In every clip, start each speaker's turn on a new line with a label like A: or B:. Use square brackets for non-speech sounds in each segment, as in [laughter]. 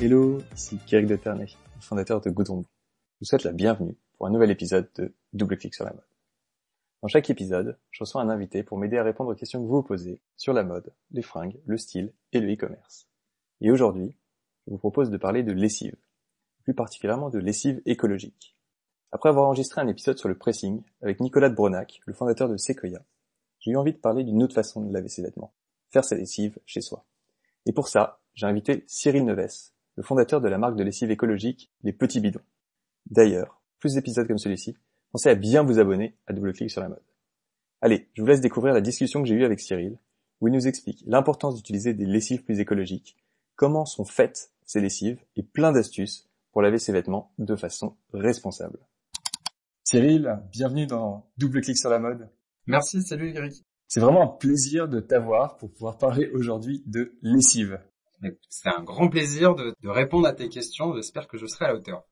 A: Hello, ici Kéric de Ternay, fondateur de Goudron. Je vous souhaite la bienvenue pour un nouvel épisode de Double Clic sur la mode. Dans chaque épisode, je reçois un invité pour m'aider à répondre aux questions que vous vous posez sur la mode, les fringues, le style et le e-commerce. Et aujourd'hui, je vous propose de parler de lessive, plus particulièrement de lessive écologique. Après avoir enregistré un épisode sur le pressing avec Nicolas de Bronac, le fondateur de Sequoia, j'ai eu envie de parler d'une autre façon de laver ses vêtements, faire sa lessive chez soi. Et pour ça, j'ai invité Cyril Neves, le fondateur de la marque de lessive écologique Les Petits Bidons. D'ailleurs, plus d'épisodes comme celui-ci, pensez à bien vous abonner à Double Clic sur la mode. Allez, je vous laisse découvrir la discussion que j'ai eue avec Cyril, où il nous explique l'importance d'utiliser des lessives plus écologiques, comment sont faites ces lessives et plein d'astuces pour laver ses vêtements de façon responsable. Cyril, bienvenue dans Double Clic sur la mode.
B: Merci, salut Eric.
A: C'est vraiment un plaisir de t'avoir pour pouvoir parler aujourd'hui de lessive.
B: C'est un grand plaisir de, répondre à tes questions. J'espère que je serai à la hauteur.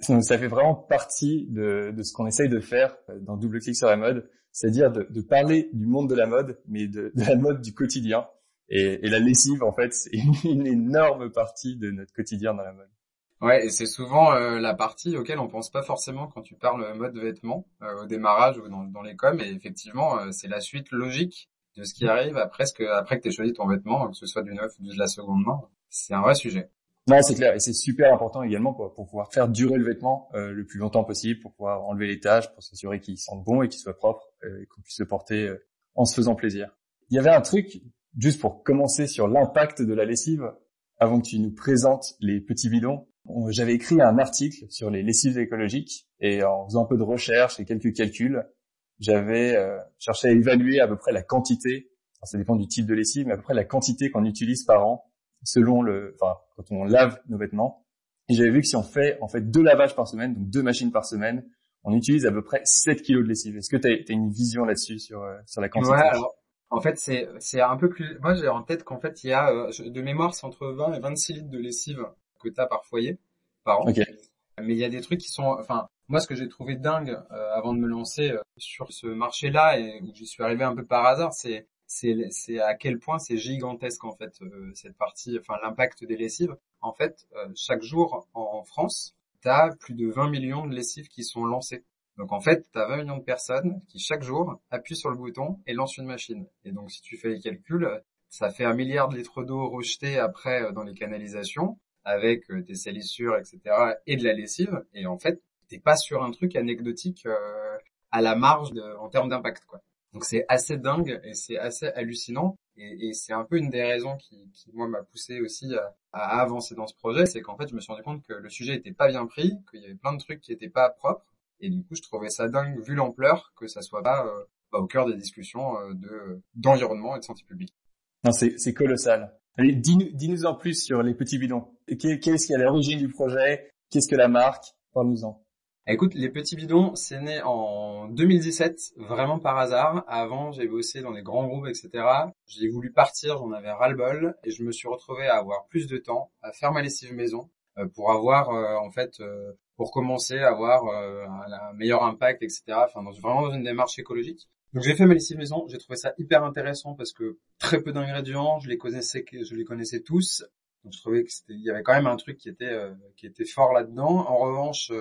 A: ça fait vraiment partie de, ce qu'on essaye de faire dans Double Clic sur la mode, c'est-à-dire de, parler du monde de la mode, mais de, la mode du quotidien. Et, la lessive, en fait, c'est une énorme partie de notre quotidien dans la mode.
B: Ouais, et c'est souvent euh, la partie auquel on pense pas forcément quand tu parles mode vêtements euh, au démarrage ou dans, dans les coms. Et effectivement, euh, c'est la suite logique de ce qui arrive après, que, après que tu aies choisi ton vêtement, que ce soit du neuf ou de la seconde main. C'est un vrai sujet.
A: Non, c'est clair, et c'est super important également pour pouvoir faire durer le vêtement euh, le plus longtemps possible, pour pouvoir enlever les taches, pour s'assurer qu'il sente bon et qu'il soit propre, euh, et qu'on puisse le porter euh, en se faisant plaisir. Il y avait un truc, juste pour commencer sur l'impact de la lessive, avant que tu nous présentes les petits bidons. J'avais écrit un article sur les lessives écologiques, et en faisant un peu de recherche et quelques calculs, j'avais euh, cherché à évaluer à peu près la quantité, ça dépend du type de lessive, mais à peu près la quantité qu'on utilise par an selon le, enfin quand on lave nos vêtements. Et j'avais vu que si on fait en fait deux lavages par semaine, donc deux machines par semaine, on utilise à peu près 7 kilos de lessive. Est-ce que tu as, une vision là-dessus sur euh, sur la quantité?
B: Ouais, alors en fait c'est c'est un peu plus. Moi j'ai en tête qu'en fait il y a euh, de mémoire c'est entre 20 et 26 litres de lessive que tu as par foyer par an.
A: Okay.
B: Mais il y a des trucs qui sont, enfin moi, ce que j'ai trouvé dingue euh, avant de me lancer euh, sur ce marché-là et où j'y suis arrivé un peu par hasard, c'est c'est à quel point c'est gigantesque en fait euh, cette partie, enfin l'impact des lessives. En fait, chaque jour en, France, tu as plus de 20 millions de lessives qui sont lancées. Donc en fait, tu as 20 millions de personnes qui chaque jour appuient sur le bouton et lancent une machine. Et donc si tu fais les calculs, ça fait un milliard de litres d'eau rejetés après dans les canalisations avec des salissures, etc. et de la lessive. Et en fait, t'es pas sur un truc anecdotique euh, à la marge en termes d'impact quoi. Donc c'est assez dingue et c'est assez hallucinant et, c'est un peu une des raisons qui, moi m'a poussé aussi à, avancer dans ce projet, c'est qu'en fait je me suis rendu compte que le sujet était pas bien pris, qu'il y avait plein de trucs qui étaient pas propres et du coup je trouvais ça dingue vu l'ampleur que ça soit pas euh, bah, au cœur des discussions euh, de d'environnement et de santé publique.
A: Non c'est colossal. Allez dis-nous dis-nous en plus sur les petits bidons. Qu'est-ce qui est à l'origine du projet? Qu'est-ce que la marque? Parle-nous-en.
B: Écoute, les petits bidons, c'est né en 2017, vraiment par hasard. Avant, j'ai bossé dans des grands groupes, etc. J'ai voulu partir, j'en avais ras-le-bol, et je me suis retrouvé à avoir plus de temps, à faire ma lessive maison, euh, pour avoir, euh, en fait, euh, pour commencer à avoir un, meilleur impact, etc. Enfin, dans, vraiment dans une démarche écologique. Donc j'ai fait ma lessive maison, j'ai trouvé ça hyper intéressant parce que très peu d'ingrédients, je les connaissais, je les connaissais tous. Donc je trouvais qu'il y avait quand même un truc qui était qui était fort là-dedans. En revanche,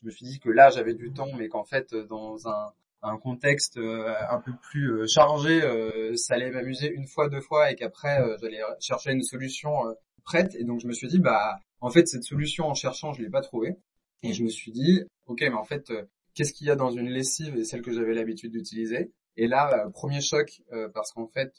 B: je me suis dit que là j'avais du temps, mais qu'en fait dans un, contexte euh, un peu plus euh, chargé, euh, ça allait m'amuser une fois, deux fois, et qu'après j'allais chercher une solution prête. Et donc je me suis dit bah en fait cette solution en cherchant je l'ai pas trouvée. Et je me suis dit ok mais en fait qu'est-ce qu'il y a dans une lessive et celle que j'avais l'habitude d'utiliser? Et là premier choc parce qu'en fait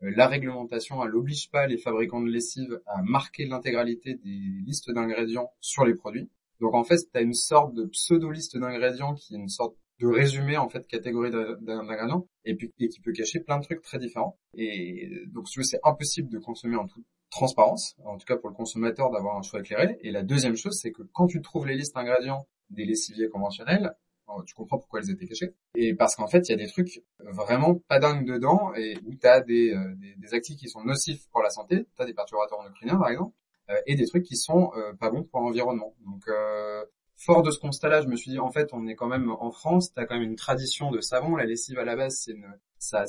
B: la réglementation, elle n'oblige pas les fabricants de lessive à marquer l'intégralité des listes d'ingrédients sur les produits. Donc en fait, tu as une sorte de pseudo-liste d'ingrédients qui est une sorte de résumé en fait catégorie d'ingrédients et puis qui peut cacher plein de trucs très différents. Et donc c'est impossible de consommer en toute transparence, en tout cas pour le consommateur d'avoir un choix éclairé. Et la deuxième chose, c'est que quand tu trouves les listes d'ingrédients des lessiviers conventionnels, euh, tu comprends pourquoi elles étaient cachées. Et parce qu'en fait, il y a des trucs vraiment pas dingues dedans et où tu as des, euh, des, des, actifs qui sont nocifs pour la santé. Tu as des perturbateurs endocriniens, par exemple. Euh, et des trucs qui sont euh, pas bons pour l'environnement. Donc euh, fort de ce constat-là, je me suis dit en fait, on est quand même en France, tu as quand même une tradition de savon. La lessive à la base, c'est une, ça,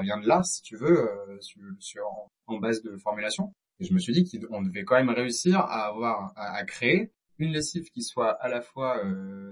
B: vient de là, si tu veux, sur, sur en, base de formulation. Et je me suis dit qu'on devait quand même réussir à avoir, à, créer une lessive qui soit à la fois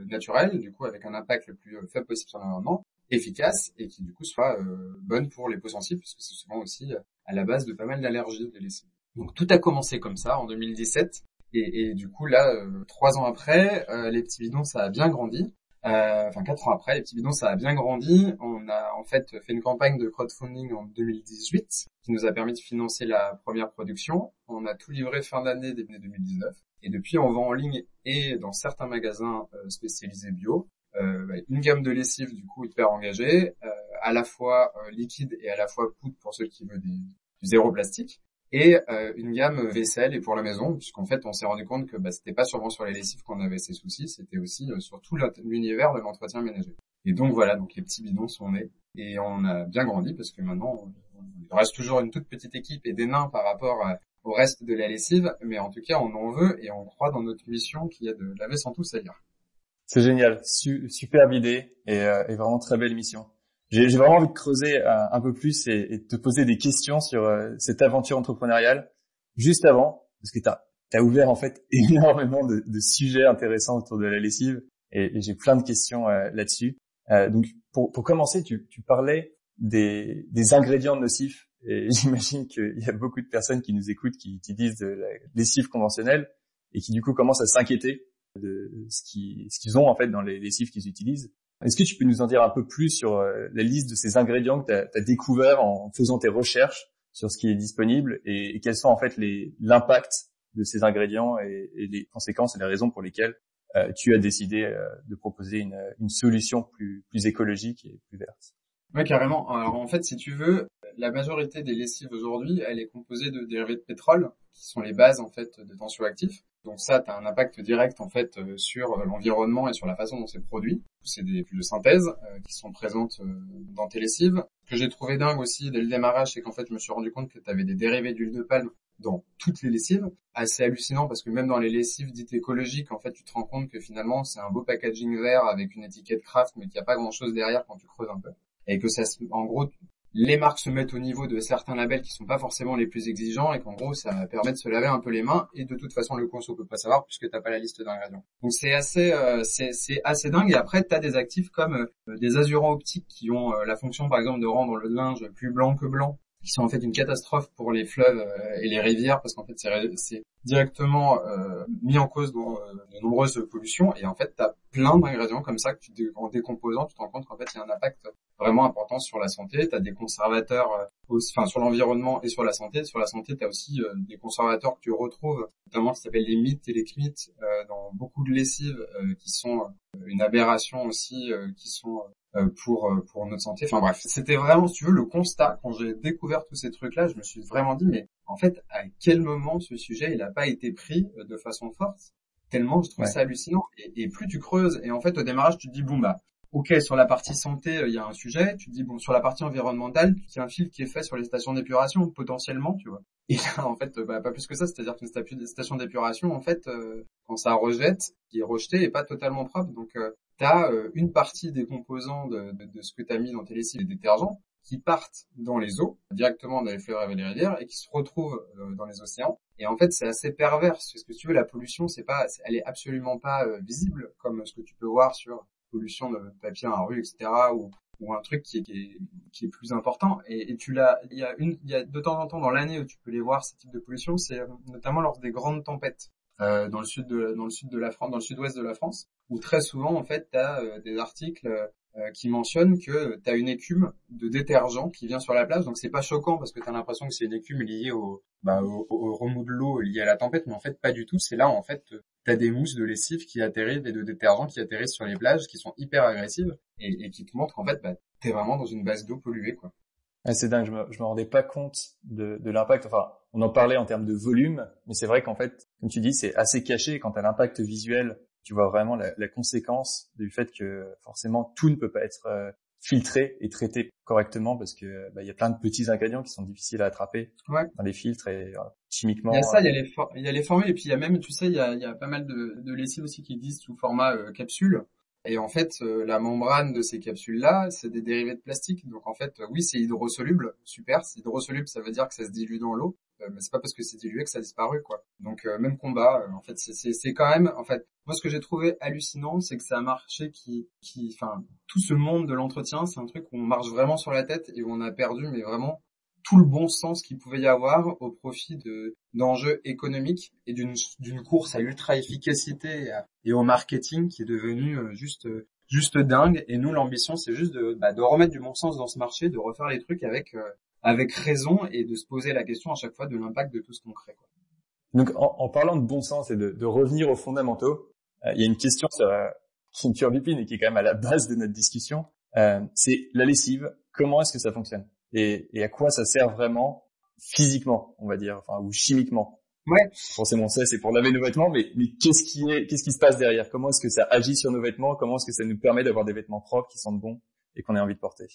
B: naturelle, du coup avec un impact le plus faible possible sur l'environnement, efficace et qui du coup soit bonne pour les peaux sensibles, puisque c'est souvent aussi à la base de pas mal d'allergies des lessives. Donc tout a commencé comme ça en 2017 et, du coup là, trois ans après, les petits bidons ça a bien grandi. Euh, enfin quatre ans après, les petits bidons, ça a bien grandi. On a en fait fait une campagne de crowdfunding en 2018 qui nous a permis de financer la première production. On a tout livré fin d'année début 2019. Et depuis, on vend en ligne et dans certains magasins euh, spécialisés bio. Euh, bah, une gamme de lessive du coup hyper engagée, euh, à la fois liquide et à la fois poudre pour ceux qui veulent du zéro plastique et euh, une gamme vaisselle et pour la maison, puisqu'en fait on s'est rendu compte que bah, c'était pas seulement sur les lessives qu'on avait ces soucis, c'était aussi euh, sur tout l'univers de l'entretien ménager. Et donc voilà, donc les petits bidons sont nés et on a bien grandi parce que maintenant il reste toujours une toute petite équipe et des nains par rapport au reste de la lessive, mais en tout cas on en veut et on croit dans notre mission qui est de laver sans tout salir.
A: C'est génial, super idée euh, et vraiment très belle mission. J'ai vraiment envie de creuser euh, un, peu plus et, de te poser des questions sur euh, cette aventure entrepreneuriale. Juste avant, parce que tu as, ouvert en fait [laughs] énormément de, sujets intéressants autour de la lessive et, j'ai plein de questions euh, là-dessus. donc pour, commencer, tu, parlais des, ingrédients nocifs et [laughs] j'imagine qu'il y a beaucoup de personnes qui nous écoutent qui utilisent de la lessive conventionnelle et qui du coup commencent à s'inquiéter de ce qu'ils ont en fait dans les lessives qu'ils utilisent. Est-ce que tu peux nous en dire un peu plus sur euh, la liste de ces ingrédients que tu as, découvert en faisant tes recherches sur ce qui est disponible et, quels sont en fait l'impact de ces ingrédients et, les conséquences et les raisons pour lesquelles euh, tu as décidé euh, de proposer une, solution plus, plus écologique et plus verte?
B: Oui, carrément. Alors en fait, si tu veux, la majorité des lessives aujourd'hui, elle est composée de dérivés de pétrole, qui sont les bases en fait de tensioactifs. Donc ça, tu as un impact direct en fait euh, sur euh, l'environnement et sur la façon dont c'est produit. C'est des huiles de synthèse euh, qui sont présentes dans tes lessives. Ce que j'ai trouvé dingue aussi dès le démarrage, c'est qu'en fait, je me suis rendu compte que tu avais des dérivés d'huile de palme dans toutes les lessives. Assez hallucinant parce que même dans les lessives dites écologiques, en fait, tu te rends compte que finalement, c'est un beau packaging vert avec une étiquette craft, mais qu'il n'y a pas grand chose derrière quand tu creuses un peu. Et que ça, en gros, les marques se mettent au niveau de certains labels qui sont pas forcément les plus exigeants et qu'en gros ça permet de se laver un peu les mains. Et de toute façon le conso peut pas savoir puisque t'as pas la liste d'ingrédients. Donc c'est assez euh, c'est assez dingue. Et après tu as des actifs comme euh, des azurants optiques qui ont euh, la fonction par exemple de rendre le linge plus blanc que blanc qui sont en fait une catastrophe pour les fleuves et les rivières parce qu'en fait c'est directement mis en cause dans de nombreuses pollutions et en fait tu as plein d'ingrédients comme ça que tu en décomposant tu te rends compte qu'en fait il y a un impact vraiment important sur la santé. Tu as des conservateurs, euh, enfin sur l'environnement et sur la santé. Sur la santé, tu as aussi euh, des conservateurs que tu retrouves, notamment qui s'appellent les mythes et les kmites, euh, dans beaucoup de lessives qui sont une aberration aussi, qui sont pour pour notre santé. Enfin bref, c'était vraiment, si tu veux, le constat quand j'ai découvert tous ces trucs-là, je me suis vraiment dit, mais en fait, à quel moment ce sujet il n'a pas été pris de façon forte? Tellement je trouve ça hallucinant. Et, et, plus tu creuses, et en fait au démarrage tu te dis bon bah ok, sur la partie santé, euh, il y a un sujet. Tu dis bon, sur la partie environnementale, il y a un filtre qui est fait sur les stations d'épuration potentiellement, tu vois. [laughs] Et là, en fait, bah, pas plus que ça. C'est-à-dire qu'une station d'épuration, en fait, euh, quand ça rejette, qui est rejeté, est pas totalement propre. Donc, euh, tu as une partie des composants de, ce que tu as mis dans tes lessives et détergents qui partent dans les eaux, directement dans les fleuves et les rivières, et qui se retrouvent dans les océans. Et en fait, c'est assez pervers, parce que si tu veux, la pollution, c'est pas, elle est absolument pas visible, comme ce que tu peux voir sur pollution de papier en rue, etc. ou, ou un truc qui est, qui est, plus important. Et, et tu l'as, il y a une, il y a de temps en temps dans l'année où tu peux les voir ces types de pollution, c'est euh, notamment lors des grandes tempêtes. Euh, dans le sud de dans le sud de la France, dans le sud-ouest de la France, où très souvent en fait tu as euh, des articles euh, qui mentionnent que tu as une écume de détergent qui vient sur la plage. Donc c'est pas choquant parce que tu as l'impression que c'est une écume liée au, bah, au, remous de l'eau lié à la tempête, mais en fait pas du tout. C'est là en fait t'as des mousses de lessive qui atterrissent et de détergents qui atterrissent sur les plages, qui sont hyper agressives et, qui te montrent qu'en fait, bah, t'es vraiment dans une base d'eau polluée, quoi.
A: c'est dingue, je me, je me rendais pas compte de, de l'impact. Enfin, on en parlait en termes de volume, mais c'est vrai qu'en fait, comme tu dis, c'est assez caché. Quand t'as l'impact visuel, tu vois vraiment la, la, conséquence du fait que forcément tout ne peut pas être euh, filtré et traité correctement parce que bah, il y a plein de petits ingrédients qui sont difficiles à attraper dans les filtres et euh, chimiquement.
B: Il y a ça, il y a les, il y a les formules et puis il y a même, tu sais, il y a, il y a pas mal de, de lessives aussi qui existent sous format euh, capsule. Et en fait, euh, la membrane de ces capsules-là, c'est des dérivés de plastique. Donc en fait, oui, c'est hydrosoluble, super. C'est hydrosoluble, ça veut dire que ça se dilue dans l'eau. Euh, mais c'est pas parce que c'est dilué que ça a disparu quoi. Donc euh, même combat, euh, en fait c'est quand même en fait moi ce que j'ai trouvé hallucinant c'est que c'est un marché qui qui enfin tout ce monde de l'entretien c'est un truc où on marche vraiment sur la tête et où on a perdu mais vraiment tout le bon sens qu'il pouvait y avoir au profit de d'enjeux économiques et d'une d'une course à l'ultra efficacité et, au marketing qui est devenu juste juste dingue et nous l'ambition c'est juste de bah, de remettre du bon sens dans ce marché de refaire les trucs avec avec raison et de se poser la question à chaque fois de l'impact de tout ce qu'on crée. Quoi.
A: Donc en, parlant de bon sens et de, de revenir aux fondamentaux, euh, il y a une question sur, euh, qui me turlupine et qui est quand même à la base de notre discussion, euh, c'est la lessive. Comment est-ce que ça fonctionne? Et, et, à quoi ça sert vraiment physiquement, on va dire, enfin ou chimiquement?
B: Ouais.
A: Forcément, ça c'est pour laver nos vêtements, mais, mais qu'est-ce qui est, qu'est-ce qui se passe derrière? Comment est-ce que ça agit sur nos vêtements? Comment est-ce que ça nous permet d'avoir des vêtements propres qui sentent bon et qu'on ait envie de porter?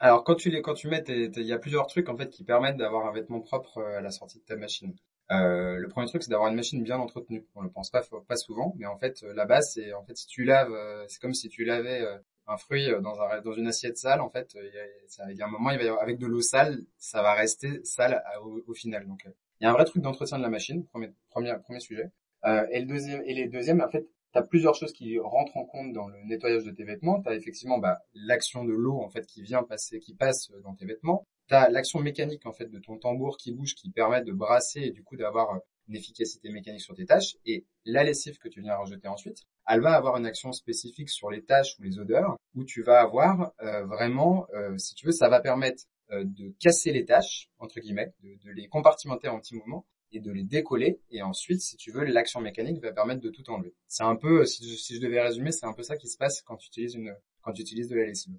B: Alors quand tu les quand tu mets, il y a plusieurs trucs en fait qui permettent d'avoir un vêtement propre euh, à la sortie de ta machine. Euh, le premier truc c'est d'avoir une machine bien entretenue. On le pense pas pas souvent, mais en fait la base c'est en fait si tu laves, euh, c'est comme si tu lavais un fruit dans un dans une assiette sale. En fait, il y, a, un moment il va y avec de l'eau sale, ça va rester sale au, final. Donc il y a un vrai truc d'entretien de la machine, premier premier premier sujet. et le deuxième et les deuxièmes en fait tu as plusieurs choses qui rentrent en compte dans le nettoyage de tes vêtements. Tu as effectivement bah, l'action de l'eau en fait qui vient passer, qui passe dans tes vêtements. Tu as l'action mécanique en fait de ton tambour qui bouge, qui permet de brasser et du coup d'avoir euh, une efficacité mécanique sur tes tâches. Et la lessive que tu viens rajouter ensuite, elle va avoir une action spécifique sur les tâches ou les odeurs, où tu vas avoir euh, vraiment, euh, si tu veux, ça va permettre de casser les tâches entre guillemets, de, de les compartimenter en petits mouvements et de les décoller. Et ensuite, si tu veux, l'action mécanique va permettre de tout enlever. C'est un peu, si je, si je devais résumer, c'est un peu ça qui se passe quand tu utilises une, quand tu utilises de la lessive.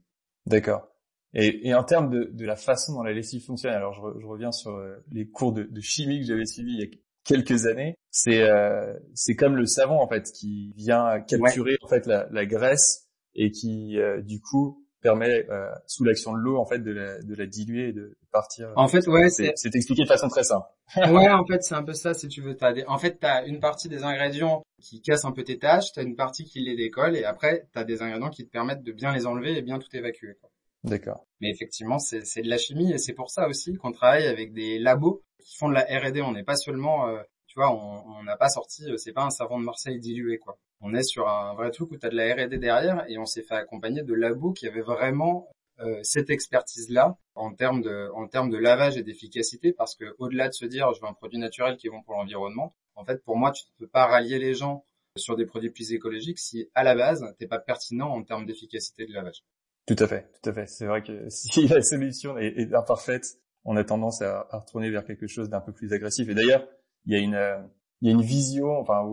A: D'accord. Et, et, en termes de, de, la façon dont la lessive fonctionne, alors je, je reviens sur euh, les cours de, de, chimie que j'avais suivis il y a quelques années. C'est euh, c'est comme le savon en fait qui vient capturer en fait la, la, graisse et qui euh, du coup permet euh, sous l'action de l'eau en fait de la, de la diluer et de partir.
B: En fait, ouais, c'est
A: c'est expliqué de façon très simple. [laughs]
B: ouais, en fait, c'est un peu ça si tu veux. Des... en fait, t'as une partie des ingrédients qui cassent un peu tes tâches, t'as une partie qui les décolle et après t'as des ingrédients qui te permettent de bien les enlever et bien tout évacuer.
A: D'accord.
B: Mais effectivement, c'est c'est de la chimie et c'est pour ça aussi qu'on travaille avec des labos qui font de la R&D. On n'est pas seulement euh, on n'a pas sorti, euh, c'est pas un savon de Marseille dilué, quoi. On est sur un vrai truc où tu as de la R&D derrière et on s'est fait accompagner de labos qui avaient vraiment euh, cette expertise-là en termes de lavage et d'efficacité parce que au-delà de se dire je veux un produit naturel qui est bon pour l'environnement, en fait pour moi tu ne peux pas rallier les gens sur des produits plus écologiques si à la base t'es pas pertinent en termes d'efficacité de lavage.
A: Tout à fait, tout à fait. C'est vrai que [laughs] si la solution est, imparfaite, on a tendance à, à retourner vers quelque chose d'un peu plus agressif. Et d'ailleurs, il y a une euh, il y a une vision, enfin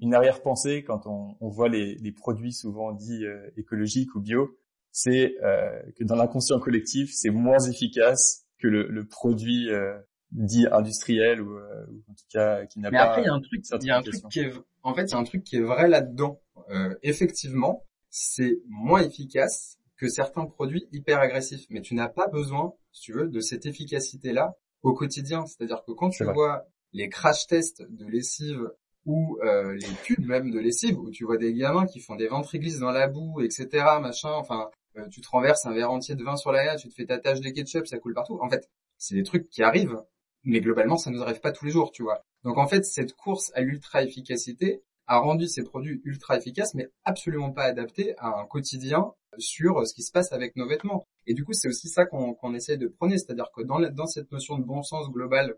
A: une arrière-pensée quand on, on voit les, les, produits souvent dits euh, écologiques ou bio, c'est euh, que dans l'inconscient collectif, c'est moins efficace que le, le produit euh, dit industriel ou, ou, en tout cas qui n'a pas.
B: Mais après, il y a un truc, il y a un truc qui est, en fait, il y a un truc qui est vrai là-dedans. effectivement, c'est moins efficace que certains produits hyper agressifs, mais tu n'as pas besoin, si tu veux, de cette efficacité-là au quotidien. C'est-à-dire que quand tu vois les crash tests de lessive ou euh, les pubs même de lessive où tu vois des gamins qui font des ventres dans la boue, etc. Machin. Enfin, euh, tu te renverses un verre entier de vin sur la gare, tu te fais ta tâche de ketchup, ça coule partout. En fait, c'est des trucs qui arrivent, mais globalement, ça nous arrive pas tous les jours, tu vois. Donc en fait, cette course à l'ultra efficacité a rendu ces produits ultra efficaces, mais absolument pas adaptés à un quotidien sur ce qui se passe avec nos vêtements. Et du coup, c'est aussi ça qu'on essaie de prôner, c'est-à-dire que dans, cette notion de bon sens global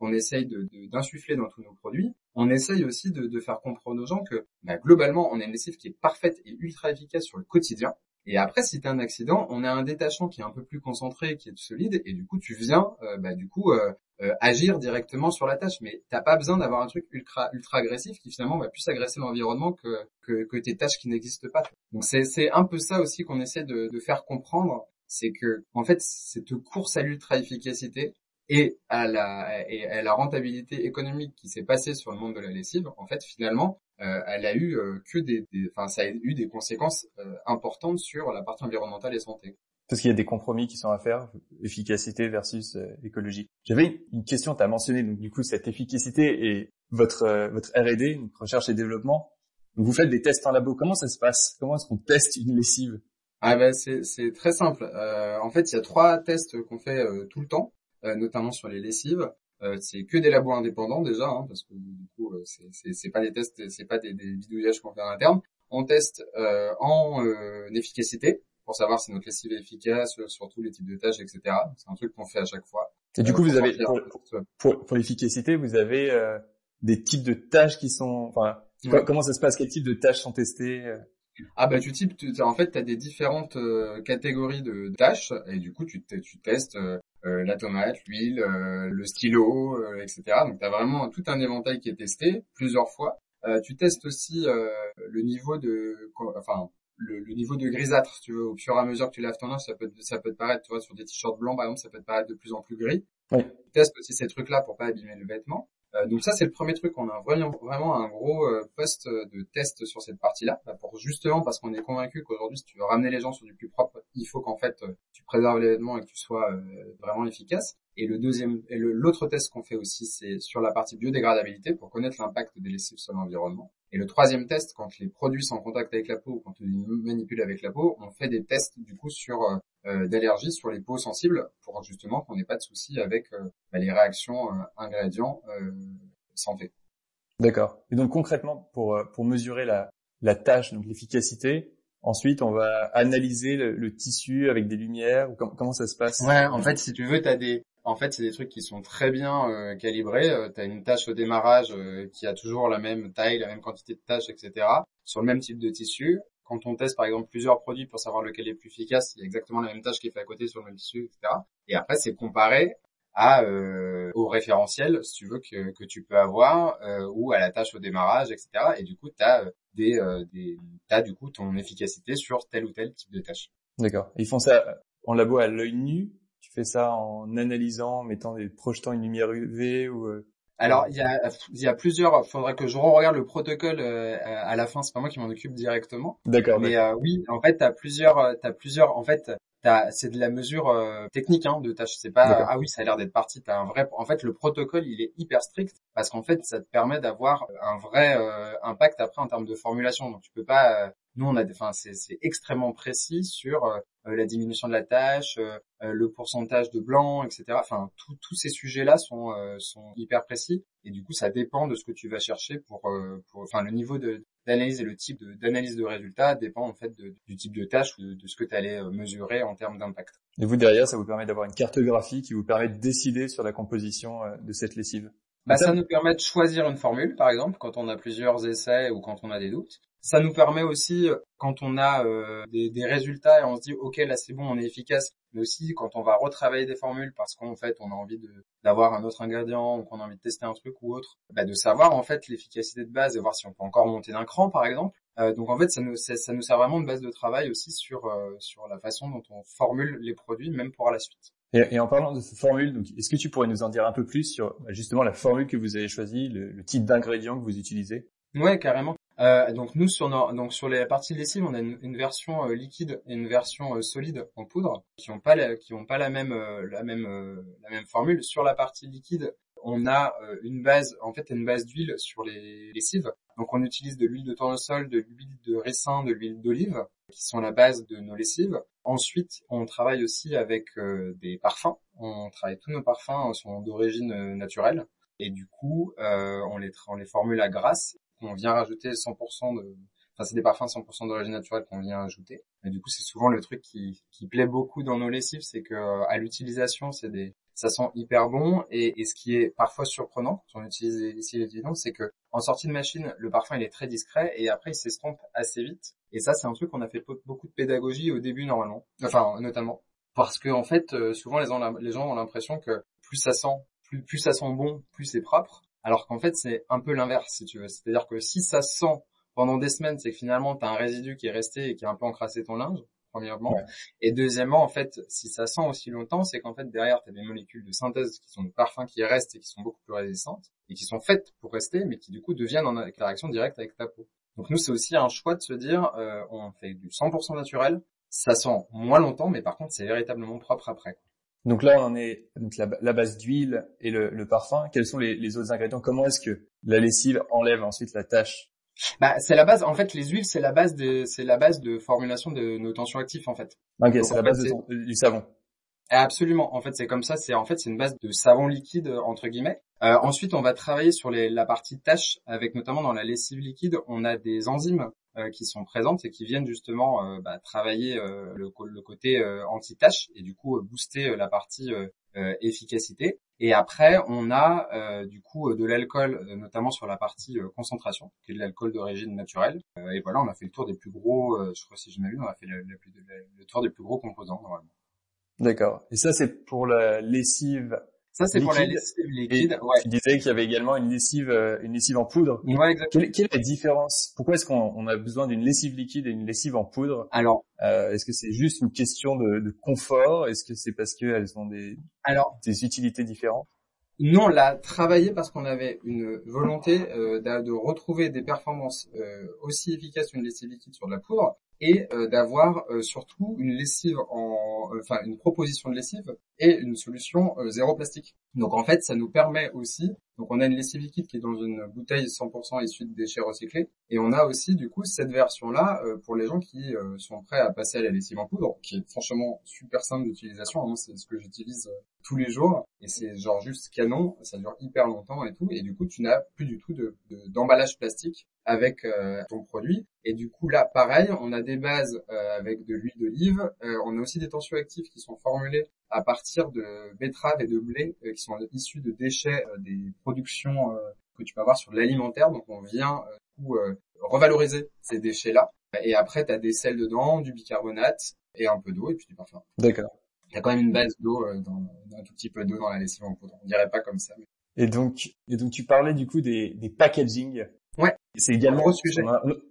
B: qu'on essaye d'insuffler de, dans tous nos produits, on essaye aussi de, de faire comprendre aux gens que bah, globalement, on a une lessive qui est parfaite et ultra efficace sur le quotidien. Et après, si tu un accident, on a un détachant qui est un peu plus concentré, qui est solide, et du coup, tu viens, euh, bah, du coup, euh, euh, agir directement sur la tâche. Mais t'as pas besoin d'avoir un truc ultra ultra agressif qui finalement va plus agresser l'environnement que, que, que tes tâches qui n'existent pas. Donc c'est un peu ça aussi qu'on essaie de, de faire comprendre, c'est que en fait cette course à l'ultra efficacité, et à la, et à la rentabilité économique qui s'est passée sur le monde de la lessive, en fait, finalement, euh, elle a eu euh, que des, enfin, ça a eu des conséquences euh, importantes sur la partie environnementale et santé.
A: Parce qu'il y a des compromis qui sont à faire, efficacité versus écologie. J'avais une question, tu as mentionné donc du coup cette efficacité et votre votre R&D, recherche et développement. Donc, vous faites des tests en labo. Comment ça se passe? Comment est-ce qu'on teste une lessive?
B: Ah ben c'est c'est très simple. en fait, il y a trois tests qu'on fait tout le temps. Euh, notamment sur les lessives. Euh, c'est que des labos indépendants déjà, hein, parce que du coup, euh, c'est pas des tests, c'est pas des, des bidouillages qu'on fait en interne. On teste euh, en efficacité pour savoir si notre lessive est efficace sur tous les types de tâches, etc. C'est un truc qu'on fait à chaque fois.
A: Et du coup, vous avez pour, pour, l'efficacité, vous avez des types de tâches qui sont, enfin, comment ça se passe? Quel type de tâches sont testées
B: ah bah tu types, en fait, tu as des différentes catégories de tâches et du coup tu, tu testes euh, la tomate, l'huile, euh, le stylo, euh, etc. Donc tu as vraiment tout un éventail qui est testé plusieurs fois. tu testes aussi le niveau de, enfin le, niveau de grisâtre, si tu veux, au fur et à mesure que tu laves ton linge, ça peut, ça peut te paraître, tu vois, sur des t-shirts blancs, par exemple, ça peut te paraître de plus en plus gris. Tu testes aussi ces trucs-là pour pas abîmer le vêtement. Euh, donc ça c'est le premier truc, on a vraiment, un gros euh, poste de test sur cette partie-là, bah, pour justement parce qu'on est convaincu qu'aujourd'hui si tu veux ramener les gens sur du plus propre, il faut qu'en fait tu préserves l'événement et que tu sois euh, vraiment efficace. Et le deuxième, et l'autre test qu'on fait aussi, c'est sur la partie biodégradabilité pour connaître l'impact des lessives sur l'environnement. Et le troisième test, quand les produits sont en contact avec la peau ou quand on les manipule avec la peau, on fait des tests du coup sur euh, d'allergie sur les peaux sensibles pour justement qu'on n'ait pas de soucis avec euh, bah, les réactions euh, ingrédients santé.
A: D'accord. Et donc concrètement, pour pour mesurer la la tâche, donc l'efficacité, ensuite on va analyser le, tissu avec des lumières ou comment ça se passe?
B: Ouais, en fait, si tu veux, t'as des en fait, c'est des trucs qui sont très bien calibrés. tu as une tâche au démarrage qui a toujours la même taille, la même quantité de tâches, etc. Sur le même type de tissu quand on teste par exemple plusieurs produits pour savoir lequel est plus efficace, il y a exactement la même tâche qui est faite à côté sur le même tissu, etc. Et après, c'est comparé à euh, au référentiel, si tu veux, que, tu peux avoir, euh, ou à la tâche au démarrage, etc. Et du coup, tu as euh, des, euh, des as du coup ton efficacité sur tel ou tel type de tâche.
A: D'accord. Ils font ça en labo à l'œil nu. Fais ça en analysant, mettant des projetant une lumière UV ou euh,
B: alors il y a il y a plusieurs. Faudrait que je regarde le protocole euh, à la fin. C'est pas moi qui m'en occupe directement.
A: D'accord.
B: Mais euh, oui, en fait, t'as plusieurs. Euh, t'as plusieurs. En fait, c'est de la mesure technique hein, de tâche. C'est pas ah oui, ça a l'air d'être parti. T'as un vrai. En fait, le protocole il est hyper strict parce qu'en fait, ça te permet d'avoir un vrai impact après en termes de formulation. Donc tu peux pas nous, on a, enfin, c'est extrêmement précis sur euh, la diminution de la tâche, euh, euh, le pourcentage de blanc, etc. Enfin, tous ces sujets-là sont, sont hyper précis et du coup, ça dépend de ce que tu vas chercher pour, pour enfin, le niveau d'analyse et le type d'analyse de, résultats dépend en fait du type de tâche ou de, ce que tu allais mesurer en termes d'impact.
A: Et vous derrière, ça vous permet d'avoir une cartographie qui vous permet de décider sur la composition de cette lessive.
B: Bah, ça nous permet de choisir une formule, par exemple, quand on a plusieurs essais ou quand on a des doutes. Ça nous permet aussi, euh, quand on a euh, des, des, résultats et on se dit, ok, là c'est bon, on est efficace, mais aussi quand on va retravailler des formules parce qu'en fait on a envie d'avoir un autre ingrédient ou qu'on a envie de tester un truc ou autre, bah, de savoir en fait l'efficacité de base et voir si on peut encore monter d'un cran, par exemple. Euh, donc en fait, ça nous, ça, ça, nous sert vraiment de base de travail aussi sur euh, sur la façon dont on formule les produits, même pour la suite.
A: Et, et en parlant de cette formule, est-ce que tu pourrais nous en dire un peu plus sur bah, justement la formule que vous avez choisie, le, le type d'ingrédients que vous utilisez?
B: Ouais, carrément. Euh, donc nous sur nos, donc sur les parties lessives, on a une, version euh, liquide et une version euh, solide en poudre qui ont pas la, qui ont pas la même euh, la même la même formule. Sur la partie liquide, on a une base en fait une base d'huile sur les lessives. Donc on utilise de l'huile de tournesol, de l'huile de ricin, de l'huile d'olive qui sont la base de nos lessives. Ensuite, on travaille aussi avec des parfums. On travaille tous nos parfums sont d'origine naturelle et du coup on les on les formule à grasse on vient rajouter 100% de, enfin c'est des parfums 100% d'origine naturelle qu'on vient ajouter. Et du coup c'est souvent le truc qui, qui plaît beaucoup dans nos lessives, c'est que à l'utilisation c'est des, ça sent hyper bon et, et, ce qui est parfois surprenant quand on utilise les lessives c'est que en sortie de machine le parfum il est très discret et après il s'estompe assez vite. Et ça c'est un truc qu'on a fait beaucoup de pédagogie au début normalement, enfin notamment parce que en fait euh, souvent les gens, les gens ont l'impression que plus ça sent plus, plus ça sent bon, plus c'est propre. Alors qu'en fait, c'est un peu l'inverse, si tu veux. C'est-à-dire que si ça sent pendant des semaines, c'est que finalement, tu as un résidu qui est resté et qui a un peu encrassé ton linge, premièrement. Et deuxièmement, en fait, si ça sent aussi longtemps, c'est qu'en fait, derrière, tu as des molécules de synthèse qui sont des parfums qui restent et qui sont beaucoup plus résistantes et qui sont faites pour rester, mais qui du coup deviennent en interaction directe avec ta peau. Donc nous, c'est aussi un choix de se dire, euh, on fait du 100% naturel, ça sent moins longtemps, mais par contre, c'est véritablement propre après.
A: Donc là, on en est donc la, base d'huile et le, parfum. Quels sont les, autres ingrédients? Comment est-ce que la lessive enlève ensuite la tâche
B: bah, c'est la base. En fait, les huiles, c'est la base de, c'est la base de formulation de nos tensions actifs, en fait.
A: Ok, c'est la base du savon.
B: Absolument. En fait, c'est comme ça. C'est en fait c'est une base de savon liquide entre guillemets. Euh, ensuite, on va travailler sur les, la partie tâche, avec notamment dans la lessive liquide, on a des enzymes qui sont présentes et qui viennent justement euh, bah, travailler le, le, côté anti-tâche et du coup booster la partie efficacité. Et après, on a du coup de l'alcool, notamment sur la partie concentration, qui est de l'alcool d'origine naturelle. et voilà, on a fait le tour des plus gros, je crois si je m'abuse, on a fait le, le, tour des plus gros composants normalement.
A: D'accord. Et ça, c'est pour la lessive
B: ça, c'est pour la lessive liquide. ouais.
A: Tu disais qu'il y avait également une lessive, euh, une lessive en poudre.
B: Ouais, exactement.
A: Quelle, est la différence? Pourquoi est-ce qu'on a besoin d'une lessive liquide et une lessive en poudre?
B: Alors,
A: euh, est-ce que c'est juste une question de, de confort? Est-ce que c'est parce qu'elles ont des,
B: Alors,
A: des utilités différentes?
B: Nous, on l'a travaillé parce qu'on avait une volonté euh, de, retrouver des performances euh, aussi efficaces qu'une lessive liquide sur de la poudre, et euh, d'avoir euh, surtout une lessive en, euh, enfin une proposition de lessive et une solution zéro plastique. Donc en fait, ça nous permet aussi, donc on a une lessive liquide qui est dans une bouteille 100% issue de déchets recyclés, et on a aussi du coup cette version-là pour les gens qui sont prêts à passer à la lessive en poudre, qui est franchement super simple d'utilisation. Moi, c'est ce que j'utilise tous les jours, et c'est genre juste canon, ça dure hyper longtemps et tout, et du coup tu n'as plus du tout de d'emballage plastique avec euh, ton produit. Et du coup là, pareil, on a des bases euh, avec de l'huile d'olive. Euh, on a aussi des tensioactifs qui sont formulés à partir de betteraves et de blé qui sont issus de déchets des productions que tu peux avoir sur l'alimentaire. Donc on vient revaloriser ces déchets-là. Et après, tu as des sels dedans, du bicarbonate et un peu d'eau et puis du parfum.
A: D'accord.
B: Il y a quand même une base d'eau, dans, un tout petit peu d'eau dans la lessive en poudre. On dirait pas comme ça.
A: Et donc, et donc tu parlais du coup des, des packaging
B: Ouais.
A: C'est également un gros sujet.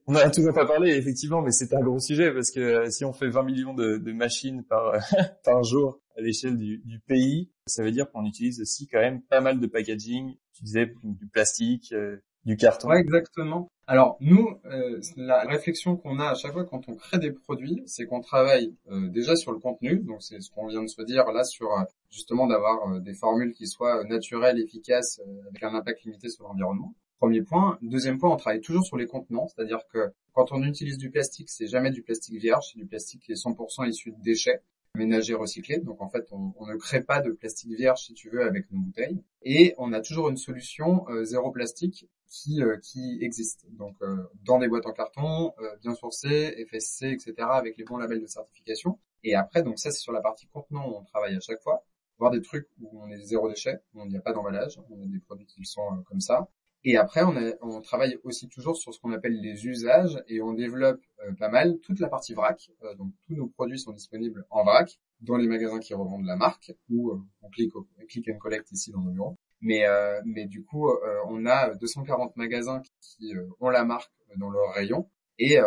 A: On a, a toujours pas parlé effectivement, mais c'est un gros sujet parce que euh, si on fait 20 millions de, de machines par [laughs] par jour à l'échelle du, pays, ça veut dire qu'on utilise aussi quand même pas mal de packaging. Tu disais du plastique, euh, du carton.
B: Ouais, exactement. Alors nous, euh, la réflexion qu'on a à chaque fois quand on crée des produits, c'est qu'on travaille déjà sur le contenu. Donc c'est ce qu'on vient de se dire là sur justement d'avoir des formules qui soient naturelles, efficaces, avec un impact limité sur l'environnement. Premier point. Deuxième point, on travaille toujours sur les contenants, c'est-à-dire que quand on utilise du plastique, c'est jamais du plastique vierge, c'est du plastique qui est 100% issu de déchets ménagers recyclés. Donc en fait, on, ne crée pas de plastique vierge, si tu veux, avec nos bouteilles. Et on a toujours une solution euh, zéro plastique qui, euh, qui existe. Donc euh, dans des boîtes en carton, bien sourcées, FSC, etc., avec les bons labels de certification. Et après, donc ça c'est sur la partie contenant où on travaille à chaque fois voir des trucs où on est zéro déchet, où il n'y a pas d'emballage, on a des produits qui sont comme ça. Et après, on, travaille aussi toujours sur ce qu'on appelle les usages et on développe euh, pas mal toute la partie vrac. Euh, donc tous nos produits sont disponibles en vrac dans les magasins qui revendent la marque ou euh, on clique, au, click and collect ici dans nos bureaux. Mais, mais du coup, on a 240 magasins qui ont la marque dans leur rayon et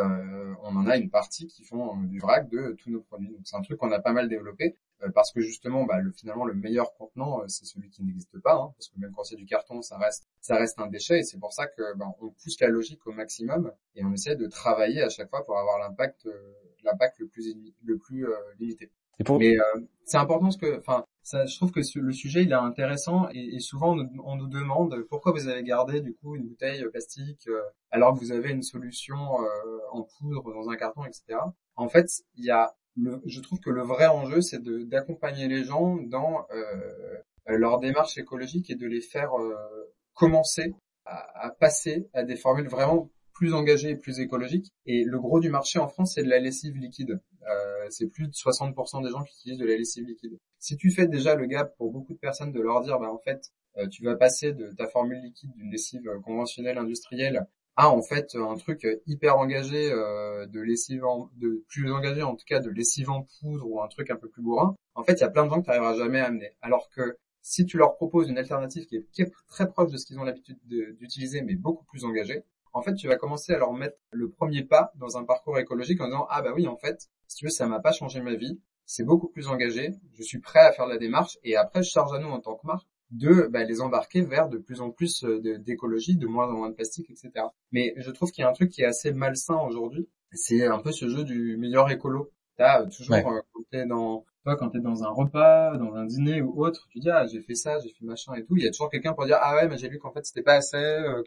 B: on en a une partie qui font du vrac de tous nos produits. Donc c'est un truc qu'on a pas mal développé euh, parce que justement, bah, le, finalement, le meilleur contenant, euh, c'est celui qui n'existe pas, hein, parce que même quand c'est du carton, ça reste, ça reste un déchet, et c'est pour ça que bah, on pousse la logique au maximum et on essaie de travailler à chaque fois pour avoir l'impact, euh, l'impact le plus le plus limité. Mais c'est important parce que, enfin, je trouve que le sujet il est intéressant et, souvent on nous, demande pourquoi vous avez gardé du coup une bouteille plastique alors que vous avez une solution en poudre dans un carton, etc. En fait, il y a je trouve que le vrai enjeu, c'est d'accompagner les gens dans euh, leur démarche écologique et de les faire euh, commencer à, passer à des formules vraiment plus engagées et plus écologiques. Et le gros du marché en France, c'est de la lessive liquide. Euh, c'est plus de 60% des gens qui utilisent de la lessive liquide. Si tu fais déjà le gap pour beaucoup de personnes de leur dire, bah en fait, euh, tu vas passer de ta formule liquide d'une lessive conventionnelle industrielle a en fait un truc hyper engagé euh, de lessive en, de plus engagé en tout cas de lessive en poudre ou un truc un peu plus bourrin, en fait il y a plein de gens que tu n'arriveras jamais à amener. Alors que si tu leur proposes une alternative qui est, très proche de ce qu'ils ont l'habitude d'utiliser mais beaucoup plus engagée, en fait tu vas commencer à leur mettre le premier pas dans un parcours écologique en disant ah bah oui en fait si tu veux ça m'a pas changé ma vie, c'est beaucoup plus engagé, je suis prêt à faire la démarche et après je charge à nous en tant que marque de bah, les embarquer vers de plus en plus euh, d'écologie, de, moins en moins de plastique, etc. Mais je trouve qu'il y a un truc qui est assez malsain aujourd'hui, c'est un peu ce jeu du meilleur écolo. T'as euh, toujours euh, quand t'es dans toi quand t'es dans un repas, dans un dîner ou autre, tu dis ah j'ai fait ça, j'ai fait machin et tout. Il y a toujours quelqu'un pour dire ah ouais mais j'ai lu qu'en fait c'était pas assez,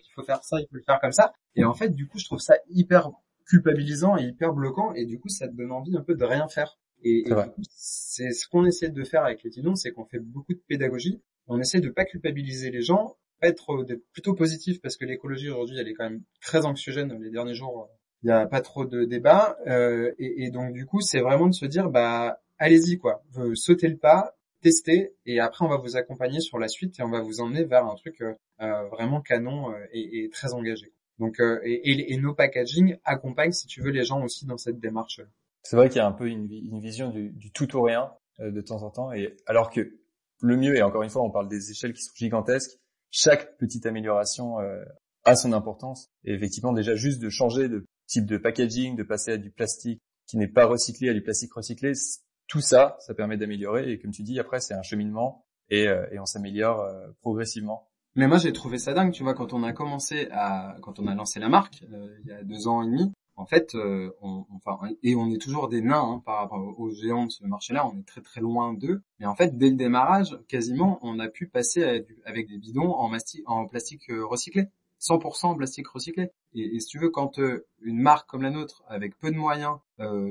B: qu'il faut faire ça, il faut le faire comme ça. Et en fait du coup je trouve ça hyper culpabilisant et hyper bloquant et du coup ça te donne envie un peu de rien faire Et, c'est ce qu'on essaie de faire avec les Tidons, c'est qu'on fait beaucoup de pédagogie. On essaie de pas culpabiliser les gens, être d'être plutôt positif parce que l'écologie aujourd'hui elle est quand même très anxiogène les derniers jours il n'y a pas trop de débats euh, et, et, donc du coup c'est vraiment de se dire bah allez-y quoi. Sautez le pas testez et après on va vous accompagner sur la suite et on va vous emmener vers un truc euh, vraiment canon euh, et, très engagé. Donc euh, et, nos packaging accompagnent si tu veux les gens aussi dans cette démarche
A: c'est vrai qu'il y a un peu une, vision du, tout ou rien euh, de temps en temps et alors que le mieux et encore une fois on parle des échelles qui sont gigantesques chaque petite amélioration euh, a son importance. Et effectivement, déjà juste de changer de type de packaging, de passer à du plastique qui n'est pas recyclé à du plastique recyclé, tout ça, ça permet d'améliorer. Et comme tu dis, après, c'est un cheminement et, euh, on s'améliore euh, progressivement.
B: Mais moi, j'ai trouvé ça dingue, tu vois, quand on a commencé à, quand on a lancé la marque, il y a deux ans et demi, en fait, euh, on, enfin, et on est toujours des nains hein, par rapport aux géants de ce marché-là, on est très très loin d'eux. Mais en fait, dès le démarrage, quasiment, on a pu passer avec des bidons en, plastique euh, recyclé, 100% en plastique recyclé. Et, si tu veux, quand euh, une marque comme la nôtre, avec peu de moyens,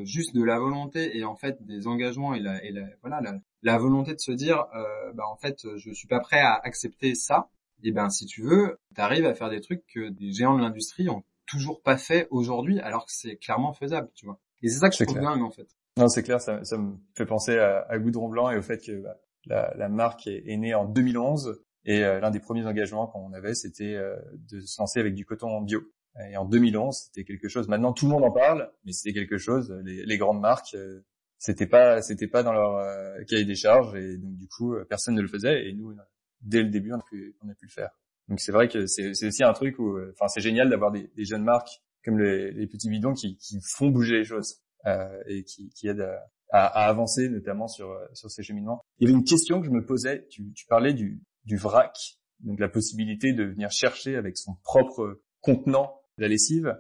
B: juste de la volonté et en fait des engagements et la, et la voilà la, la, volonté de se dire, bah en fait, je suis pas prêt à accepter ça. Et ben, si tu veux, tu arrives à faire des trucs que des géants de l'industrie ont toujours pas fait aujourd'hui, alors que c'est clairement faisable, tu vois. Et c'est ça que je trouve dingue, en fait.
A: Non, c'est clair, ça, ça, me fait penser à, à, Goudron Blanc et au fait que bah, la, la, marque est, est, née en 2011 et euh, l'un des premiers engagements qu'on avait, c'était euh, de se lancer avec du coton bio. Et en 2011, c'était quelque chose. Maintenant, tout le monde en parle, mais c'était quelque chose. Les, grandes marques, euh, c'était pas, c'était pas dans leur cahier des charges, et donc du coup, personne ne le faisait. Et nous, dès le début, on a pu, on a pu le faire. Donc c'est vrai que c'est aussi un truc où, enfin c'est génial d'avoir des, jeunes marques comme les, petits bidons qui, font bouger les choses et qui, aident à, avancer notamment sur sur ces cheminements. Il y avait une question que je me posais. Tu parlais du, du vrac, donc la possibilité de venir chercher avec son propre contenant la lessive.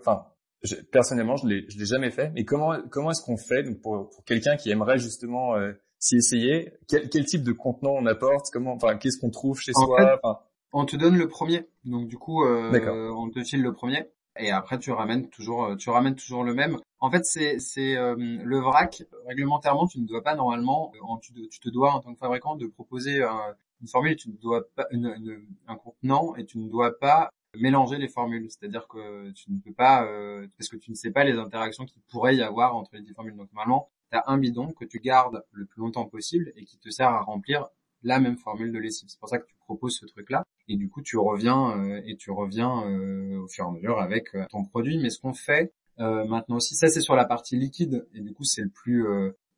A: enfin je, personnellement je l'ai je l'ai jamais fait. Mais comment comment est-ce qu'on fait donc pour, pour quelqu'un qui aimerait justement euh, s'y essayer quel, quel, type de contenant on apporte Comment enfin qu'est-ce qu'on trouve chez soi
B: on te donne le premier, donc du coup, euh, on te file le premier, et après tu ramènes toujours, euh, tu ramènes toujours le même. En fait, c'est c'est euh, le vrac. Réglementairement, tu ne dois pas normalement, tu, te dois en tant que fabricant de proposer une formule, tu ne dois pas un contenant et tu ne dois pas mélanger les formules. C'est-à-dire que tu ne peux pas, parce que tu ne sais pas les interactions qu'il pourrait y avoir entre les deux formules. Donc normalement, tu as un bidon que tu gardes le plus longtemps possible et qui te sert à remplir la même formule de lessive. C'est pour ça que tu proposes ce truc-là. Et du coup, tu reviens euh, et tu reviens euh, au fur et à mesure avec euh, ton produit. Mais ce qu'on fait maintenant aussi, ça c'est sur la partie liquide. Et du coup, c'est le plus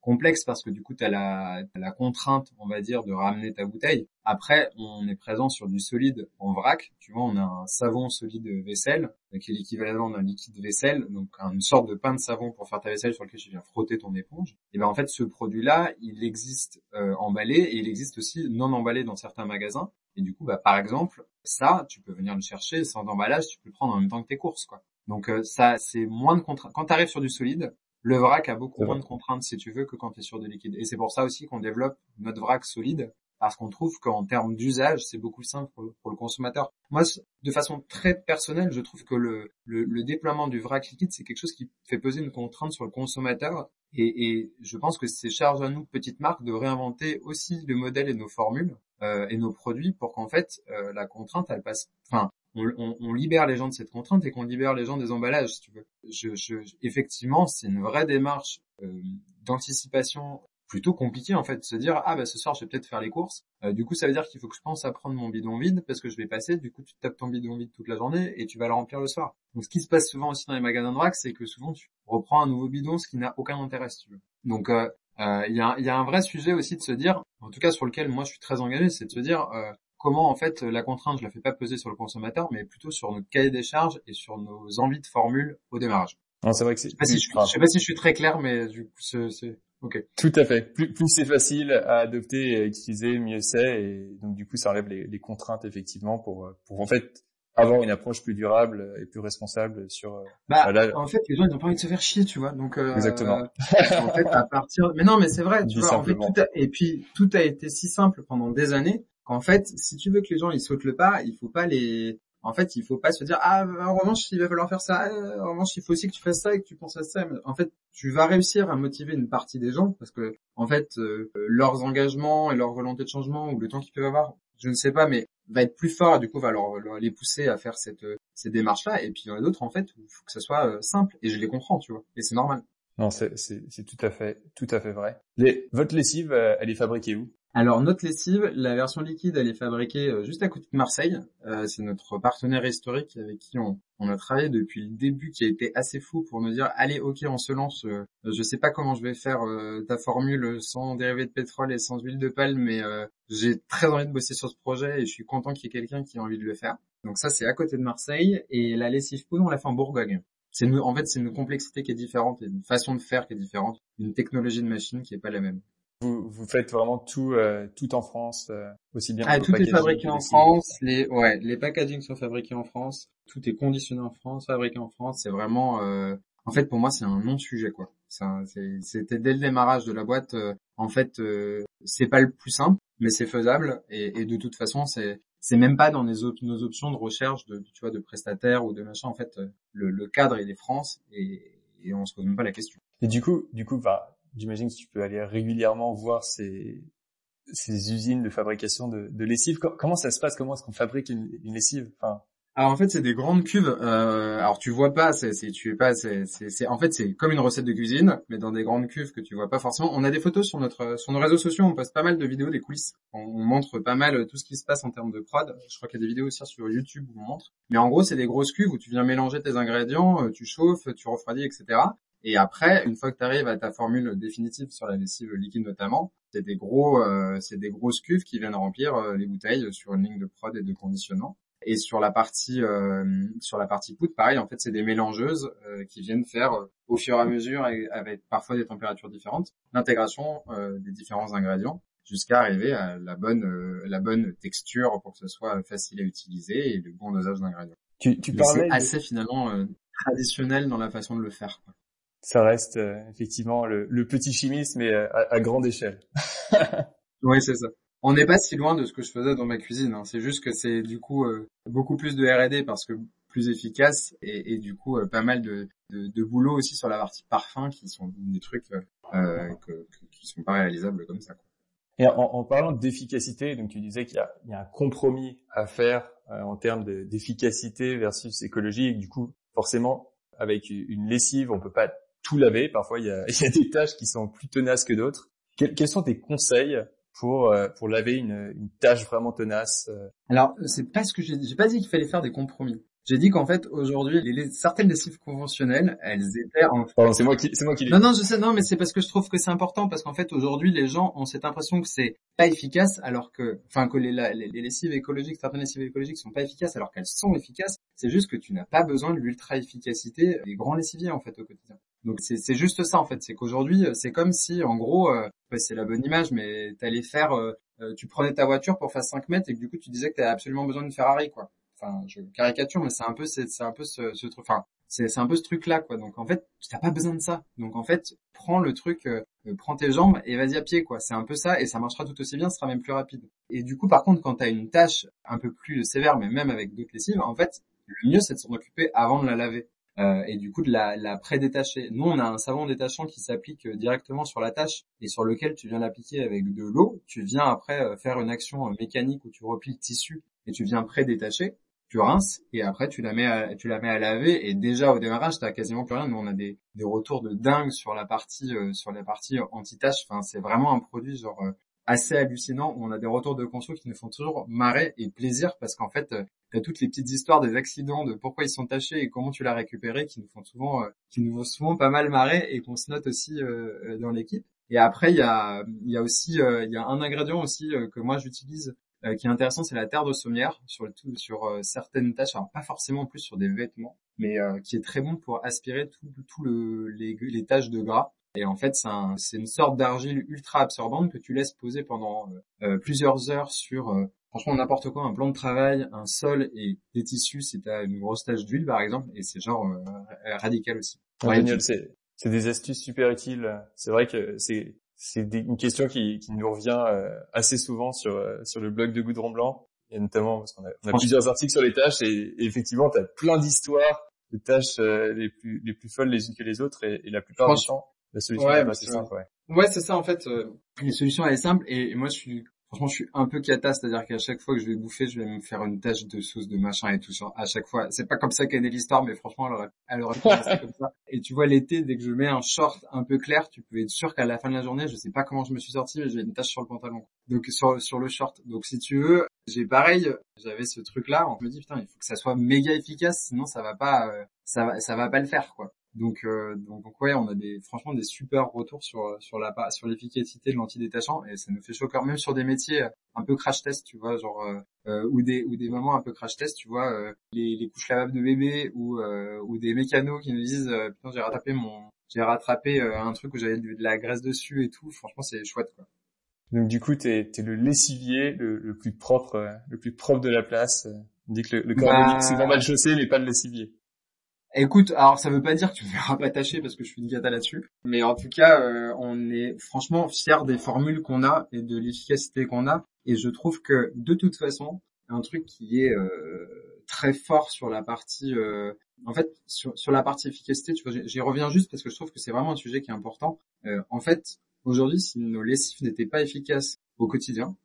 B: complexe parce que du coup, tu as la, contrainte, on va dire, de ramener ta bouteille. Après, on est présent sur du solide en vrac. Tu vois, on a un savon solide vaisselle qui est l'équivalent d'un liquide vaisselle, donc une sorte de pain de savon pour faire ta vaisselle sur lequel tu viens frotter ton éponge. Et ben en fait, ce produit-là, il existe euh, emballé et il existe aussi non emballé dans certains magasins. Et du coup, bah, par exemple, ça, tu peux venir le chercher sans emballage, tu peux le prendre en même temps que tes courses, quoi. Donc euh, ça, c'est moins de contraintes. Quand tu arrives sur du solide, le vrac a beaucoup moins de contraintes, si tu veux, que quand tu es sur des liquides. Et c'est pour ça aussi qu'on développe notre vrac solide, parce qu'on trouve qu'en termes d'usage, c'est beaucoup simple pour le, consommateur. Moi, de façon très personnelle, je trouve que le, le, déploiement du vrac liquide, c'est quelque chose qui fait peser une contrainte sur le consommateur. Et, et je pense que c'est charge à nous, petites marques, de réinventer aussi le modèle et nos formules et nos produits pour qu'en fait, euh, la contrainte, elle passe... Enfin, on, libère les gens de cette contrainte et qu'on libère les gens des emballages, si tu veux. Je, effectivement, c'est une vraie démarche euh, d'anticipation plutôt compliquée en fait, de se dire ah bah ce soir je vais peut-être faire les courses. Euh, du coup, ça veut dire qu'il faut que je pense à prendre mon bidon vide parce que je vais passer. Du coup, tu tapes ton bidon vide toute la journée et tu vas le remplir le soir. Donc, ce qui se passe souvent aussi dans les magasins de vrac, c'est que souvent tu reprends un nouveau bidon, ce qui n'a aucun intérêt, si tu veux. Donc, euh, il y, a, y, a, un vrai sujet aussi de se dire, en tout cas sur lequel moi je suis très engagé, c'est de se dire comment en fait la contrainte je la fais pas peser sur le consommateur, mais plutôt sur notre cahier des charges et sur nos envies de formule au démarrage.
A: Non, c'est vrai que c'est.
B: Je si je, sais pas si je suis très clair, mais du coup c'est ok.
A: Tout à fait. Plus, plus c'est facile à adopter et à utiliser, mieux c'est, et donc du coup ça enlève les, les contraintes effectivement pour pour en fait avoir une approche plus durable et plus responsable sur. Euh,
B: bah, en fait, les gens ils ont pas envie de se faire chier, tu vois. Donc euh,
A: exactement.
B: en fait, à partir, mais non, mais c'est vrai, tu vois. En fait, tout a... et puis tout a été si simple pendant des années qu'en fait, si tu veux que les gens ils sautent le pas, il faut pas les En fait, il faut pas se dire ah en revanche il va falloir faire ça. En revanche, il faut aussi que tu fasses ça et que tu penses à ça. En fait, tu vas réussir à motiver une partie des gens parce que en fait leurs engagements et leur volonté de changement ou le temps qu'ils peuvent avoir, je ne sais pas, mais va être plus fort, du coup va leur, les pousser à faire cette ces démarches là. Et puis il y en a d'autres en fait où il faut que ça soit simple et je les comprends, tu vois. Et c'est normal.
A: Non, c'est tout à fait tout à fait vrai. Les, votre lessive, elle est fabriquée où?
B: Alors notre lessive, la version liquide, elle est fabriquée euh, juste à côté de Marseille. Euh, c'est notre partenaire historique avec qui on, a travaillé depuis le début, qui a été assez fou pour nous dire allez, ok, on se lance. Euh, je sais pas comment je vais faire ta formule sans dérivé de pétrole et sans huile de palme, mais j'ai très envie de bosser sur ce projet et je suis content qu'il y ait quelqu'un qui a envie de le faire. Donc ça, c'est à côté de Marseille et la lessive poudre, on l'a fait en Bourgogne. C'est en fait, c'est une complexité qui est différente et une façon de faire qui est différente, une technologie de machine qui est pas la même.
A: Vous, vous faites vraiment tout, euh, tout en France, euh, aussi bien.
B: Ah, tout est fabriqué en France. Les, ouais, les packaging sont fabriqués en France. Tout est conditionné en France, fabriqué en France. C'est vraiment, euh, en fait, pour moi, c'est un non-sujet, quoi. C'était dès le démarrage de la boîte. en fait, c'est pas le plus simple, mais c'est faisable. Et, et, de toute façon, c'est c'est même pas dans nos, nos options de recherche de, tu vois, de prestataires ou de machin. En fait, le, le cadre il est France et, et on se pose même pas la question.
A: Et du coup, du coup, bah, j'imagine que tu peux aller régulièrement voir ces, usines de fabrication de, de lessive. Comment ça se passe? Comment est-ce qu'on fabrique une, lessive? Enfin...
B: Alors en fait c'est des grandes cuves. Euh, alors tu vois pas, c'est, tu es pas, en fait c'est comme une recette de cuisine, mais dans des grandes cuves que tu vois pas forcément. On a des photos sur notre, sur nos réseaux sociaux, on poste pas mal de vidéos des coulisses. On, montre pas mal tout ce qui se passe en termes de prod. Je crois qu'il y a des vidéos aussi sur YouTube où on montre. Mais en gros c'est des grosses cuves où tu viens mélanger tes ingrédients, euh, tu chauffes, tu refroidis, etc. Et après, une fois que tu arrives à ta formule définitive sur la lessive liquide notamment, c'est des gros, euh, c'est des grosses cuves qui viennent remplir euh, les bouteilles sur une ligne de prod et de conditionnement. Et sur la partie, euh, sur la partie poudre, pareil, en fait, c'est des mélangeuses qui viennent faire au fur et à mesure, et avec parfois des températures différentes, l'intégration des différents ingrédients jusqu'à arriver à la bonne, la bonne texture pour que ce soit facile à utiliser et le bon dosage d'ingrédients.
A: Tu, tu parlais
B: assez finalement traditionnel dans la façon de le faire. Quoi
A: ça reste euh, effectivement le, petit chimiste, mais euh, à, grande échelle. [laughs]
B: oui, c'est ça. On n'est pas si loin de ce que je faisais dans ma cuisine. Hein. C'est juste que c'est du coup euh, beaucoup plus de R&D parce que plus efficace et, du coup pas mal de, de, boulot aussi sur la partie parfum qui sont des trucs que, qui sont pas réalisables comme ça. Quoi.
A: Et en, parlant d'efficacité, donc tu disais qu'il y, y a, un compromis à faire en termes d'efficacité versus écologie et du coup forcément avec une lessive on peut pas tout laver. Parfois, [laughs] il y a, des tâches qui sont plus tenaces que d'autres. quels sont tes conseils pour euh, pour laver une, une tâche vraiment tenace euh?
B: Alors, c'est pas ce que j'ai dit. J'ai pas dit qu'il fallait faire des compromis. J'ai dit qu'en fait aujourd'hui, les, certaines lessives conventionnelles, elles étaient en.
A: Pardon, c'est moi qui, c'est moi qui.
B: Non, non, je sais, non, mais c'est parce que je trouve que c'est important parce qu'en fait aujourd'hui, les gens ont cette impression que c'est pas efficace, alors que, enfin, que les, les, les, lessives écologiques, certaines lessives écologiques sont pas efficaces, alors qu'elles sont efficaces. C'est juste que tu n'as pas besoin de l'ultra efficacité des grands lessiviers en fait au quotidien. Donc c'est juste ça en fait, c'est qu'aujourd'hui c'est comme si en gros, euh, c'est la bonne image, mais t'allais faire, euh, euh, tu prenais ta voiture pour faire 5 mètres et que du coup tu disais que t'avais absolument besoin de Ferrari quoi enfin je caricature mais c'est un peu un peu ce, truc enfin c'est un peu ce truc là quoi. Donc en fait t'as pas besoin de ça. Donc en fait prends le truc euh, euh, prends tes jambes et vas-y à pied quoi. C'est un peu ça et ça marchera tout aussi bien ce sera même plus rapide. Et du coup par contre quand t'as une tâche un peu plus sévère mais même avec d'autres lessives en fait le mieux c'est de s'en occuper avant de la laver euh, et du coup de la, la pré-détacher. Nous, on a un savon détachant qui s'applique directement sur la tâche et sur lequel tu viens l'appliquer avec de l'eau. Tu viens après faire une action mécanique où tu replies le tissu et tu viens pré-détacher tu rinces et après tu la mets à, tu la mets à laver et déjà au démarrage t'as quasiment plus rien. Nous on a des, des retours de dingue sur la partie euh, sur la partie anti-tache. Enfin c'est vraiment un produit genre euh, assez hallucinant on a des retours de conso qui nous font toujours marrer et plaisir parce qu'en fait euh, t'as toutes les petites histoires des accidents de pourquoi ils sont tachés et comment tu l'as récupéré qui nous font souvent qui nous font souvent pas mal marrer et qu'on se note aussi dans l'équipe. Et après il y a il y a aussi il y a un ingrédient aussi que moi j'utilise euh, qui est intéressant, c'est la terre de sommière sur, le sur euh, certaines tâches, alors pas forcément plus sur des vêtements, mais euh, qui est très bon pour aspirer tout, tout le, les, les taches de gras. Et en fait, c'est un, une sorte d'argile ultra absorbante que tu laisses poser pendant plusieurs heures sur franchement n'importe quoi, un plan de travail, un sol et des tissus si tu as une grosse tache d'huile par exemple, et c'est genre radical aussi.
A: c'est des astuces super utiles. C'est vrai que c'est c'est une question qui, qui, nous revient euh, assez souvent sur, euh, sur le blog de Goudron Blanc. Et notamment parce qu'on a, on a plusieurs articles sur les tâches et, effectivement, tu as plein d'histoires de tâches euh, les plus les plus folles les unes que les autres et, la plupart du temps, la solution est assez simple. Ouais,
B: ouais c'est ça en fait. Les solutions elle est simple et moi je suis franchement, je suis un peu cata, c'est-à-dire qu'à chaque fois que je vais bouffer, je vais me faire une tâche de sauce, de machin et tout. À chaque fois, c'est pas comme ça qu'est née l'histoire, mais franchement, elle aurait, elle aurait comme ça. Et tu vois, l'été, dès que je mets un short un peu clair, tu peux être sûr qu'à la fin de la journée, je sais pas comment je me suis sorti, mais j'ai une tache sur le pantalon. Donc, sur, sur le short. Donc, si tu veux, j'ai pareil, j'avais ce truc-là, on me dit, putain, il faut que ça soit méga efficace, sinon ça va pas, euh, ça va, ça va pas le faire, quoi. Donc, euh, donc, donc, ouais, on a des franchement des super retours sur sur la sur l'efficacité de l'antidétachant et ça nous fait chaud même sur des métiers un peu crash test, tu vois, genre euh, euh, ou des ou des moments un peu crash test, tu vois, euh, les, les couches lavables de bébé ou ou des mécanos qui nous disent putain j'ai rattrapé mon j'ai rattrapé un truc où j'avais de, la graisse dessus et tout. Franchement, c'est chouette quoi.
A: Donc du coup, t'es es le lessivier le, le, plus propre, le plus propre de la place. On dit que le, le corps bah... c'est normal chaussé, mais pas le lessivier.
B: Écoute, alors ça veut pas dire que tu me [laughs] verras pas tâcher parce que je suis une gata là-dessus, mais en tout cas, euh, on est franchement fiers des formules qu'on a et de l'efficacité qu'on a, et je trouve que de toute façon, un truc qui est euh, très fort sur la partie, euh, en fait, sur, la partie efficacité, tu vois, j'y reviens juste parce que je trouve que c'est vraiment un sujet qui est important. en fait, aujourd'hui, si nos lessives n'étaient pas efficaces au quotidien,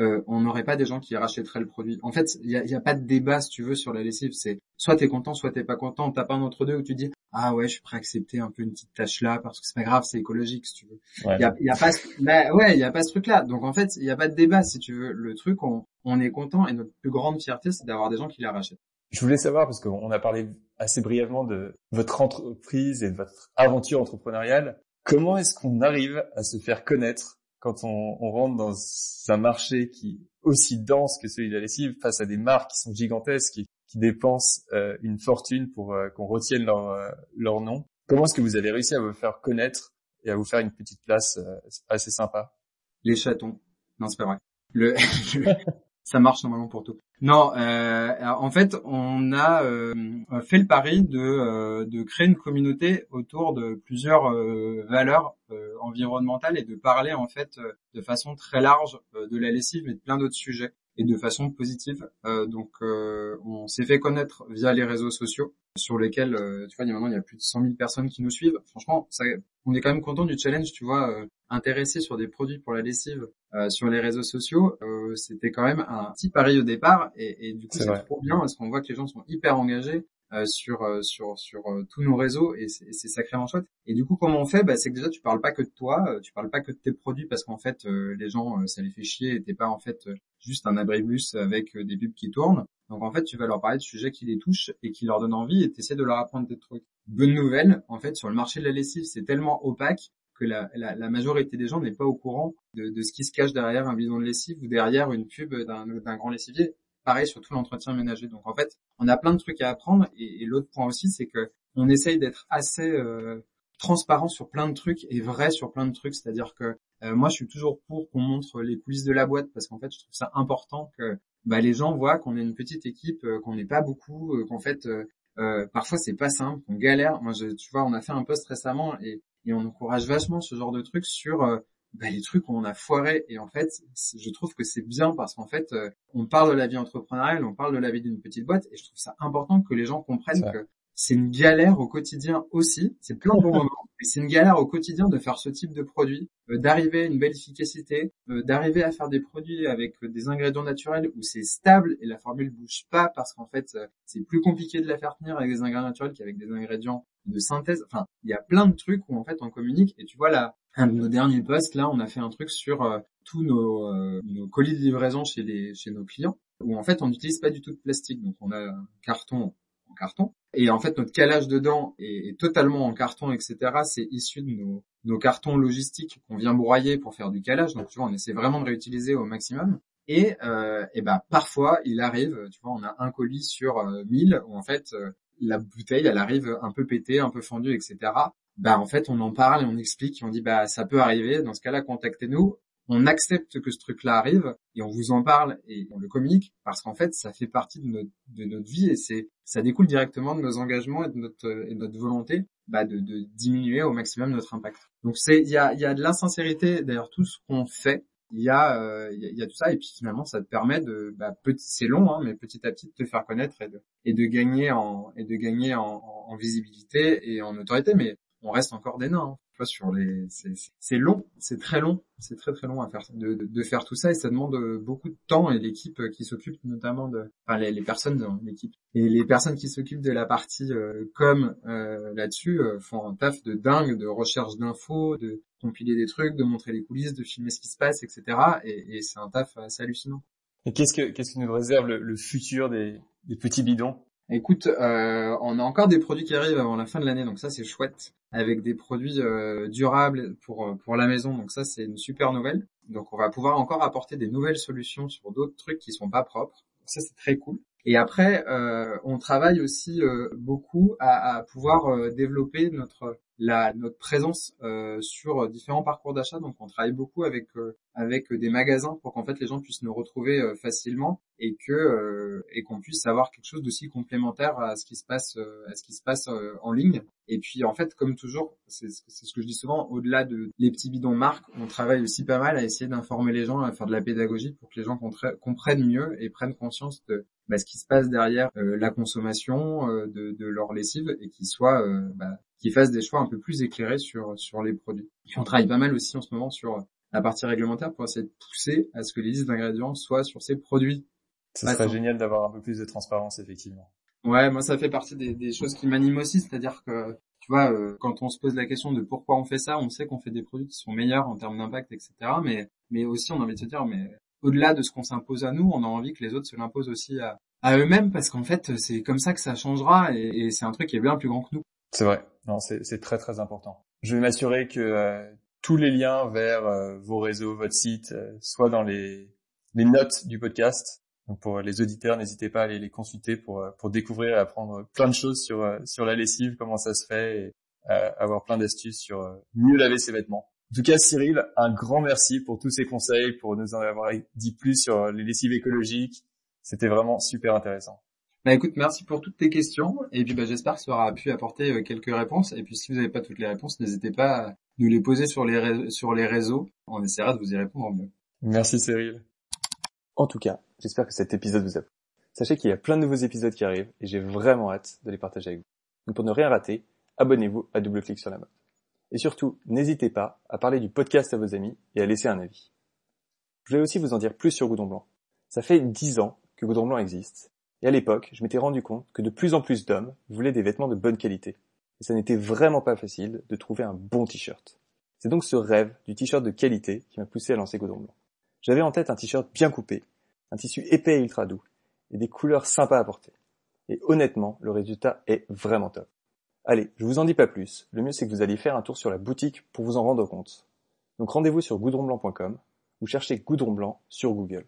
B: euh, on n'aurait pas des gens qui rachèteraient le produit. En fait, il n'y a, pas de débat, si tu veux, sur la lessive. C'est soit t'es content, soit t'es pas content. T'as pas un entre deux où tu dis ah ouais, je suis prêt à accepter un peu une petite tâche là parce que c'est pas grave, c'est écologique, si tu veux. Il y, a, y a, pas, bah, ouais, il y a pas ce truc-là. Donc en fait, il y a pas de débat, si tu veux. Le truc, on, on est content et notre plus grande fierté, c'est d'avoir des gens qui la rachètent.
A: Je voulais savoir parce qu'on a parlé assez brièvement de votre entreprise et de votre aventure entrepreneuriale. Comment est-ce qu'on arrive à se faire connaître quand on, rentre dans un marché qui est aussi dense que celui de la lessive face à des marques qui sont gigantesques qui, dépensent euh, une fortune pour euh, qu'on retienne leur, euh, leur nom. Comment est-ce que vous avez réussi à vous faire connaître et à vous faire une petite place assez sympa?
B: Les chatons. Non, c'est pas vrai. [laughs] Ça marche normalement pour tout. Non, euh, en fait, on a euh, fait le pari de, euh, de créer une communauté autour de plusieurs euh, valeurs environnementales et de parler en fait de façon très large de la lessive mais de plein d'autres sujets et de façon positive. donc, on s'est fait connaître via les réseaux sociaux sur lesquels, tu vois, maintenant il y a plus de 100 000 personnes qui nous suivent. Franchement, ça, on est quand même content du challenge, tu vois, euh, intéressé sur des produits pour la lessive euh, sur les réseaux sociaux. Euh, c'était quand même un petit pari au départ et, et du coup c'est trop bien parce qu'on voit que les gens sont hyper engagés euh, sur sur sur tous nos réseaux et c'est sacrément chouette. Et du coup comment on fait? Bah, c'est que déjà tu parles pas que de toi, tu parles pas que de tes produits parce qu'en fait les gens ça les fait chier et t'es pas en fait juste un abribus avec des pubs qui tournent. Donc en fait, tu vas leur parler de sujets qui les touchent et qui leur donnent envie et tu de leur apprendre des trucs. Bonne nouvelle, en fait, sur le marché de la lessive, c'est tellement opaque que la, majorité des gens n'est pas au courant de, ce qui se cache derrière un bidon de lessive ou derrière une pub d'un grand lessivier. Pareil sur tout l'entretien ménager. Donc en fait, on a plein de trucs à apprendre. Et, l'autre point aussi, c'est que on essaye d'être assez euh, transparent sur plein de trucs et vrai sur plein de trucs. C'est-à-dire que euh, moi, je suis toujours pour qu'on montre les coulisses de la boîte parce qu'en fait, je trouve ça important que bah, les gens voient qu'on est une petite équipe, euh, qu'on n'est pas beaucoup, qu'en fait, parfois c'est pas simple, qu'on galère. Moi, tu vois, on a fait un post récemment et, et on encourage vachement ce genre de trucs sur bah, les trucs où on a foiré. Et en fait, je trouve que c'est bien parce qu'en fait, on parle de la vie entrepreneuriale, on parle de la vie d'une petite boîte, et je trouve ça important que les gens comprennent que c'est une galère au quotidien aussi. C'est plein de bons moments, [laughs] mais c'est une galère au quotidien de faire ce type de produit, euh, d'arriver à une belle efficacité, euh, d'arriver à faire des produits avec des ingrédients naturels où c'est stable et la formule bouge pas parce qu'en fait euh, c'est plus compliqué de la faire tenir avec des ingrédients naturels qu'avec des ingrédients de synthèse. Enfin, il y a plein de trucs où en fait on communique. Et tu vois là, un de nos derniers posts là, on a fait un truc sur tous nos, nos colis de livraison chez les chez nos clients où en fait on n'utilise pas du tout de plastique. Donc on a un carton en carton et en fait, notre calage dedans est, totalement en carton, etc. C'est issu de nos, nos cartons logistiques qu'on vient broyer pour faire du calage. Donc, tu vois, on essaie vraiment de réutiliser au maximum. Et, euh, et ben parfois, il arrive, tu vois, on a un colis sur euh, 1000 où en fait euh, la bouteille, elle arrive un peu pétée, un peu fendue, etc. Bah en fait, on en parle et on explique, on dit bah ça peut arriver. Dans ce cas-là, contactez-nous on accepte que ce truc-là arrive et on vous en parle et on le communique parce qu'en fait, ça fait partie de notre, vie et c'est, ça découle directement de nos engagements et de notre, volonté bah, de, de, diminuer au maximum notre impact. Donc c'est, il y a, y a de l'insincérité d'ailleurs tout ce qu'on fait il y a, euh, il y a tout ça et puis finalement ça te permet de, bah, petit, c'est long, hein, mais petit à petit de te faire connaître et de, gagner en et de gagner en, visibilité et en autorité. Mais on reste encore des nains. Hein sur les, c'est long, c'est très long, c'est très très long à faire de, faire tout ça et ça demande beaucoup de temps et l'équipe qui s'occupe notamment de, enfin les, personnes dans l'équipe et les personnes qui s'occupent de la partie euh, com euh, là-dessus euh, font un taf de dingue de recherche d'infos, de compiler des trucs, de montrer les coulisses, de filmer ce qui se passe, etc. Et, et c'est un taf assez hallucinant.
A: Et qu'est-ce que qu'est-ce qui nous réserve le, le futur des, des petits bidons?
B: Écoute, euh, on a encore des produits qui arrivent avant la fin de l'année, donc ça c'est chouette, avec des produits euh, durables pour pour la maison, donc ça c'est une super nouvelle. Donc on va pouvoir encore apporter des nouvelles solutions sur d'autres trucs qui sont pas propres. ça c'est très cool. Et après, euh, on travaille aussi euh, beaucoup à, à pouvoir euh, développer notre la, notre présence euh, sur différents parcours d'achat. Donc, on travaille beaucoup avec avec des magasins pour qu'en fait les gens puissent nous retrouver facilement et que et qu'on puisse avoir quelque chose d'aussi complémentaire à ce qui se passe à ce qui se passe en ligne. Et puis en fait, comme toujours, c'est ce que je dis souvent, au-delà de les petits bidons marques, on travaille aussi pas mal à essayer d'informer les gens, à faire de la pédagogie pour que les gens comprennent mieux et prennent conscience de bah, ce qui se passe derrière euh, la consommation euh, de, de, leur lessive et qu'ils soient, euh, bah, qu'ils fassent des choix un peu plus éclairés sur sur les produits. on travaille pas mal aussi en ce moment sur la partie réglementaire pour essayer de pousser à ce que les listes d'ingrédients soient sur ces produits.
A: Ce serait génial d'avoir un peu plus de transparence, effectivement.
B: Ouais, moi ça fait partie des, des choses qui m'animent aussi, c'est-à-dire que tu vois, quand on se pose la question de pourquoi on fait ça, on sait qu'on fait des produits qui sont meilleurs en termes d'impact, etc. Mais mais aussi on a envie de se dire, mais au-delà de ce qu'on s'impose à nous, on a envie que les autres se l'imposent aussi à, à eux-mêmes parce qu'en fait c'est comme ça que ça changera et, et c'est un truc qui est bien plus grand que nous.
A: C'est vrai, non c'est très très important. Je vais m'assurer que euh, tous les liens vers euh, vos réseaux, votre site, euh, soient dans les, notes du podcast. Donc pour les auditeurs, n'hésitez pas à aller les consulter pour pour découvrir et apprendre plein de choses sur sur la lessive, comment ça se fait et avoir plein d'astuces sur mieux laver ses vêtements. En tout cas, Cyril, un grand merci pour tous ces conseils, pour nous en avoir dit plus sur les lessives écologiques, c'était vraiment super intéressant.
B: Bah écoute, merci pour toutes tes questions et puis bah, j'espère que ça aura pu apporter euh, quelques réponses et puis si vous n'avez pas toutes les réponses, n'hésitez pas à nous les poser sur les réseaux, sur les réseaux. On essaiera de vous y répondre mieux.
A: Merci Cyril. En tout cas, j'espère que cet épisode vous a plu. Sachez qu'il y a plein de nouveaux épisodes qui arrivent et j'ai vraiment hâte de les partager avec vous. Donc pour ne rien rater, abonnez-vous à double clic sur la mode. Et surtout, n'hésitez pas à parler du podcast à vos amis et à laisser un avis. Je vais aussi vous en dire plus sur Goudon Blanc. Ça fait dix ans que Goudron Blanc existe. Et à l'époque, je m'étais rendu compte que de plus en plus d'hommes voulaient des vêtements de bonne qualité. Et ça n'était vraiment pas facile de trouver un bon t-shirt. C'est donc ce rêve du t-shirt de qualité qui m'a poussé à lancer Goudron Blanc. J'avais en tête un t-shirt bien coupé, un tissu épais et ultra doux, et des couleurs sympas à porter. Et honnêtement, le résultat est vraiment top. Allez, je vous en dis pas plus, le mieux c'est que vous alliez faire un tour sur la boutique pour vous en rendre compte. Donc rendez-vous sur goudronblanc.com ou cherchez Goudron Blanc sur Google.